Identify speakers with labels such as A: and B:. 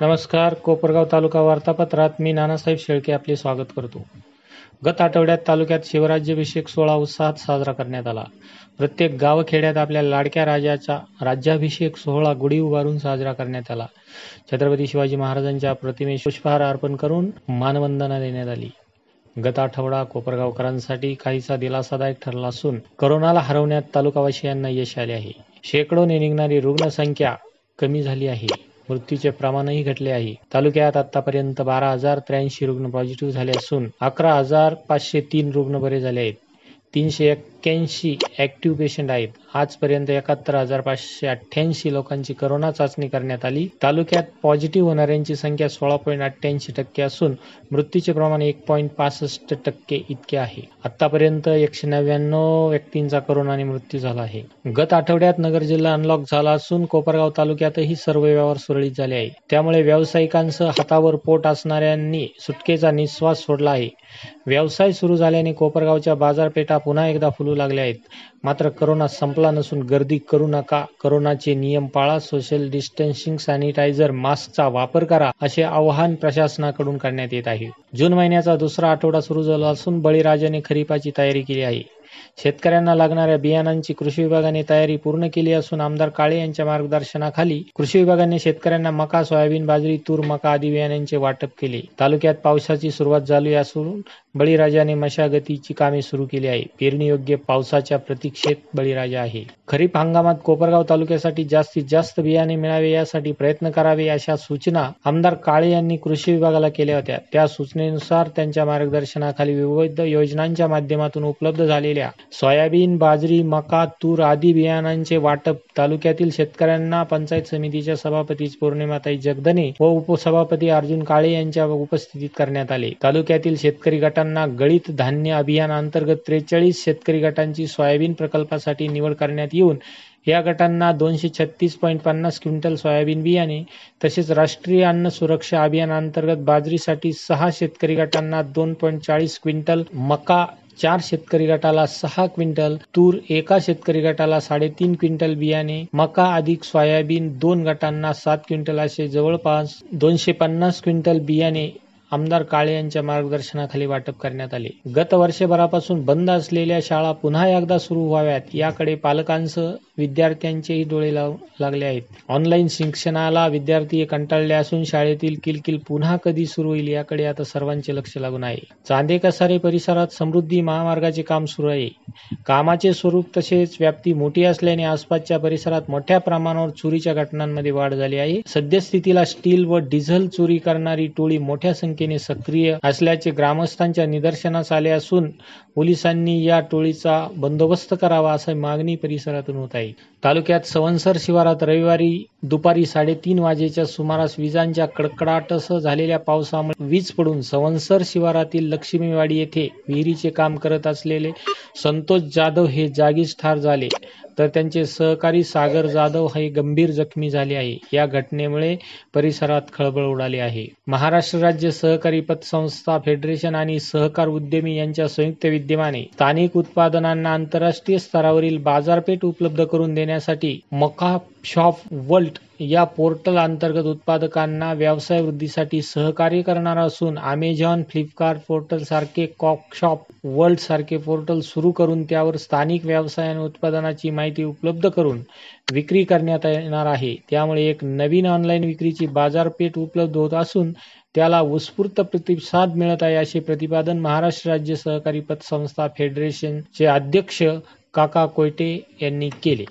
A: नमस्कार कोपरगाव तालुका वार्तापत्रात मी नानासाहेब शेळके आपले स्वागत करतो. गत आठवड्यात तालुक्यात शिवराज्याभिषेक सोहळा उत्साहात साजरा करण्यात आला. प्रत्येक गावखेड्यात आपल्या लाडक्या राजाचा राज्याभिषेक सोहळा गुढी उभारून साजरा करण्यात आला. छत्रपती शिवाजी महाराजांच्या प्रतिमेस पुष्पहार अर्पण करून मानवंदना देण्यात आली. गत आठवडा कोपरगावकरांसाठी काहीसा दिलासादायक ठरला असून करोनाला हरवण्यात तालुकावासियांना यश आले आहे. शेकडोने निघणारी रुग्णसंख्या कमी झाली आहे. मृत्यूचे प्रमाणही घटले आहे. तालुक्यात आतापर्यंत बारा हजार त्र्याऐंशी रुग्ण पॉझिटिव्ह झाले असून अकरा हजार पाचशे तीन रुग्ण बरे झाले आहेत. तीनशे एक एक्क्याऐंशी ऍक्टिव्ह पेशंट आहेत. आजपर्यंत एकाहत्तर हजार पाचशे अठ्ठ्याऐंशी लोकांची करोना चाचणी करण्यात आली. तालुक्यात पॉझिटिव्ह होणाऱ्यांची संख्या सोळा पॉईंट अठ्ठ्याऐंशी टक्के असून मृत्यूचे प्रमाण एक पॉईंट पासष्ट टक्के इतके आहे. आतापर्यंत एकशे नव्याण्णव व्यक्तींचा करोनाने मृत्यू झाला आहे. गत आठवड्यात नगर जिल्हा अनलॉक झाला असून कोपरगाव तालुक्यातही सर्व व्यवहार सुरळीत झाले आहे त्यामुळे व्यावसायिकांसह हातावर पोट असणाऱ्यांनी सुटकेचा निश्वास सोडला आहे. व्यवसाय सुरू झाल्याने कोपरगावच्या बाजारपेठा पुन्हा एकदा फुल लागल्या आहेत. मात्र करोना संपला नसून गर्दी करू नका. करोनाचे नियम पाळा सोशल डिस्टन्सिंग सॅनिटायझर मास्कचा वापर करा असे आवाहन प्रशासनाकडून करण्यात येत आहे. जून महिन्याचा दुसरा आठवडा सुरू झाला असून बळीराजाने खरीपाची तयारी केली आहे. शेतकऱ्यांना लागणाऱ्या बियाणांची कृषी विभागाने तयारी पूर्ण केली असून आमदार काळे यांच्या मार्गदर्शनाखाली कृषी विभागाने शेतकऱ्यांना मका सोयाबीन बाजरी तूर मका आदी बियाण्यांचे वाटप केले. तालुक्यात पावसाची सुरुवात झाली असून बळीराजाने मशागतीची कामे सुरू केली आहे पेरणी योग्य पावसाच्या प्रतीक्षेत बळीराजा आहे. खरीप हंगामात कोपरगाव तालुक्यासाठी जास्तीत जास्त बियाणे मिळावे यासाठी प्रयत्न करावे अशा सूचना आमदार काळे यांनी कृषी विभागाला केल्या होत्या. त्या सूचनेनुसार त्यांच्या मार्गदर्शनाखाली विविध योजनांच्या माध्यमातून उपलब्ध झालेल्या सोयाबीन बाजरी मका तूर आदी बियाणांचे वाटप तालुक्यातील शेतकऱ्यांना पंचायत समितीच्या सभापती पौर्णिमाताई जगदने व उपसभापती अर्जुन काळे यांच्या उपस्थितीत करण्यात आले. तालुक्यातील शेतकरी गटांना गळीत धान्य अभियान अंतर्गत त्रेचाळीस शेतकरी गटांची सोयाबीन प्रकल्पासाठी निवड करण्यात येऊन या गटांना दोनशे छत्तीस पॉईंट पन्नास क्विंटल सोयाबीन बियाणे तसेच राष्ट्रीय अन्न सुरक्षा अभियान अंतर्गत बाजरीसाठी सहा शेतकरी गटांना दोन पॉईंट चाळीस क्विंटल मका चार शेतकरी गटाला सहा क्विंटल तूर एका शेतकरी गटाला साडेतीन क्विंटल बियाणे मका अधिक सोयाबीन दोन गटांना सात क्विंटल असे जवळपास दोनशे पन्नास क्विंटल बियाणे आमदार काळे यांच्या मार्गदर्शनाखाली वाटप करण्यात आले. गत वर्षभरापासून बंद असलेल्या शाळा पुन्हा एकदा सुरू व्हाव्यात याकडे पालकांसह विद्यार्थ्यांचेही डोळे लागले आहेत. ऑनलाईन शिक्षणाला विद्यार्थी कंटाळले असून शाळेतील किलकिल पुन्हा कधी सुरू होईल याकडे आता सर्वांचे लक्ष लागून आहे. चांदे कसारे परिसरात समृद्धी महामार्गाचे काम सुरू आहे. कामाचे स्वरूप तसेच व्याप्ती मोठी असल्याने आसपासच्या परिसरात मोठ्या प्रमाणावर चोरीच्या घटनांमध्ये वाढ झाली आहे. सद्यस्थितीला स्टील व डिझेल चोरी करणारी टोळी मोठ्या संख्येने संख्येने सक्रिय असल्याचे ग्रामस्थांच्या निदर्शनास आले असून पोलिसांनी या टोळीचा बंदोबस्त करावा अशी मागणी परिसरातून होत आहे. तालुक्यात सवंसर शिवारात रविवारी दुपारी साडेतीन वाजेच्या सुमारास विजांच्या कडकडाटसह झालेल्या पावसामुळे वीज पडून सवंसर शिवारातील लक्ष्मीवाडी येथे विहिरीचे काम करत असलेले संतोष जाधव हे जागीच ठार झाले. तर त्यांचे सहकारी सागर जाधव हे गंभीर जखमी झाले आहे. या घटनेमुळे परिसरात खळबळ उडाली आहे. महाराष्ट्र राज्य सहकारी पतसंस्था फेडरेशन आणि सहकार उद्यमी यांच्या संयुक्त विद्यमाने स्थानिक उत्पादनांना आंतरराष्ट्रीय स्तरावरील बाजारपेठ उपलब्ध करून देण्यासाठी मका शॉप वर्ल्ड या पोर्टल अंतर्गत उत्पादकांना व्यवसाय वृद्धीसाठी सहकार्य करणार असून अमेझॉन फ्लिपकार्ट पोर्टल सारखे कॉक शॉप वर्ल्ड सारखे पोर्टल सुरू करून त्यावर स्थानिक व्यवसाय आणि उत्पादनाची माहिती उपलब्ध करून विक्री करण्यात येणार आहे. त्यामुळे एक नवीन ऑनलाईन विक्रीची बाजारपेठ उपलब्ध होत असून त्याला उत्स्फूर्त प्रतिसाद मिळत आहे असे प्रतिपादन महाराष्ट्र राज्य सहकारी पतसंस्था फेडरेशनचे अध्यक्ष काका कोयटे यांनी केले.